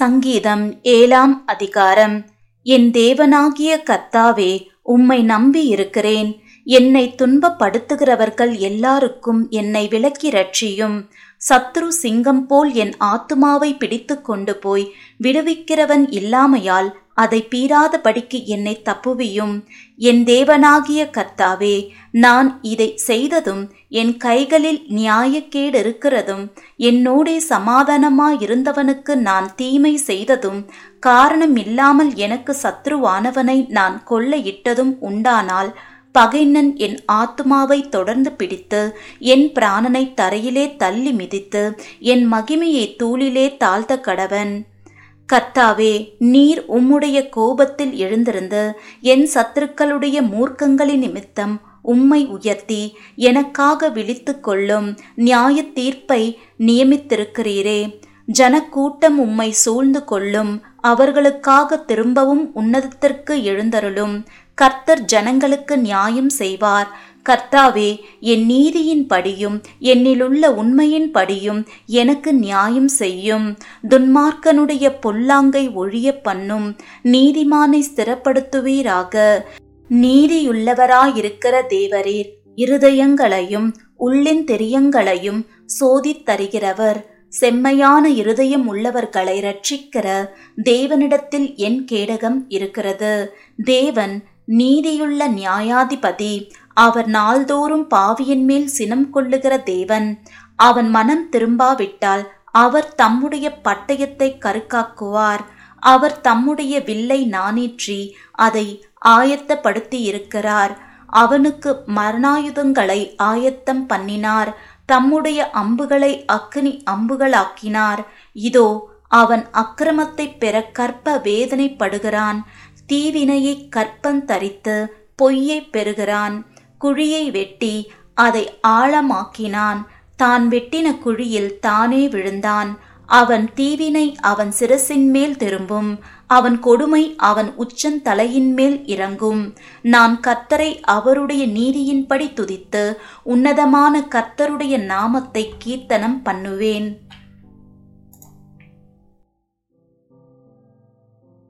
சங்கீதம் ஏழாம் அதிகாரம். என் தேவனாகிய கர்த்தாவே உம்மை நம்பி இருக்கிறேன். என்னை துன்பப்படுத்துகிறவர்கள் எல்லாருக்கும் என்னை விலக்கி ரட்சியும். சத்ரு சிங்கம் போல் என் ஆத்துமாவை பிடித்து கொண்டு போய் விடுவிக்கிறவன் இல்லாமையால் அதை பீறாதபடிக்கு என்னை தப்புவியும். என் தேவனாகிய கர்த்தாவே நான் இதை செய்ததும் என் கைகளில் நியாயக்கேடு இருக்கிறதும் என்னோடே சமாதானமாயிருந்தவனுக்கு நான் தீமை செய்ததும் காரணம் இல்லாமல் எனக்கு சத்ருவானவனை நான் கொள்ளையிட்டதும் உண்டானால் பகைன்னன் என் ஆத்மாவை தொடர்ந்து பிடித்து என் பிராணனை தரையிலே தள்ளி மிதித்து என் மகிமையை தூளிலே தாழ்த்த கடவன். கர்த்தாவே நீர் உம்முடைய கோபத்தில் எழுந்திருந்து என் சத்துருக்களுடைய மூர்க்கங்களின் நிமித்தம் உம்மை உயர்த்தி எனக்காக விழித்து கொள்ளும் நியாய தீர்ப்பை நியமித்திருக்கிறீரே. ஜனக்கூட்டம் உம்மை சூழ்ந்து கொள்ளும் அவர்களுக்காக திரும்பவும் உன்னதத்திற்கு எழுந்தருளும் கர்த்தர் ஜனங்களுக்கு நியாயம் செய்வார். கர்த்தாவே என் நீதியின் படியும் என்னிலுள்ள உண்மையின் படியும் எனக்கு நியாயம் செய்யும். துன்மார்க்கனுடைய பொல்லாங்கை ஒழிய பண்ணும். நீதிமானை ஸ்திரப்படுத்துவீராக. நீதியுள்ளவராயிருக்கிற தேவரீர் இருதயங்களையும் உள்ளின் தெரியங்களையும் சோதித் தருகிறவர். செம்மையான இருதயம் உள்ளவர்களை ரட்சிக்கிற தேவனிடத்தில் என் கேடகம் இருக்கிறது. தேவன் நீதியுள்ள நியாயாதிபதி அவர் நாள்தோறும் பாவியின் மேல் சினம் கொள்ளுகிற தேவன். அவன் மனம் திரும்பாவிட்டால் அவர் தம்முடைய பட்டயத்தை கருக்காக்குவார். அவர் தம்முடைய வில்லை நானேற்றி அதை ஆயத்தப்படுத்தி இருக்கிறார் அவனுக்கு மரணாயுதங்களை ஆயத்தம் பண்ணினார். தம்முடைய அம்புகளை அக்கினி அம்புகளாக்கினார். இதோ அவன் அக்கிரமத்தை பெற கற்ப வேதனைப்படுகிறான். தீவினையை கற்பந்தரித்து பொய்யை பெறுகிறான். குழியை வெட்டி அதை ஆழமாக்கினான். தான் வெட்டின குழியில் தானே விழுந்தான். அவன் தீவினை அவன் சிரசின் மேல் திரும்பும். அவன் கொடுமை அவன் உச்சன் தலையின் மேல் இறங்கும். நான் கர்த்தரை அவருடைய நீதியின்படி துதித்து உன்னதமான கர்த்தருடைய நாமத்தை கீர்த்தனம் பண்ணுவேன்.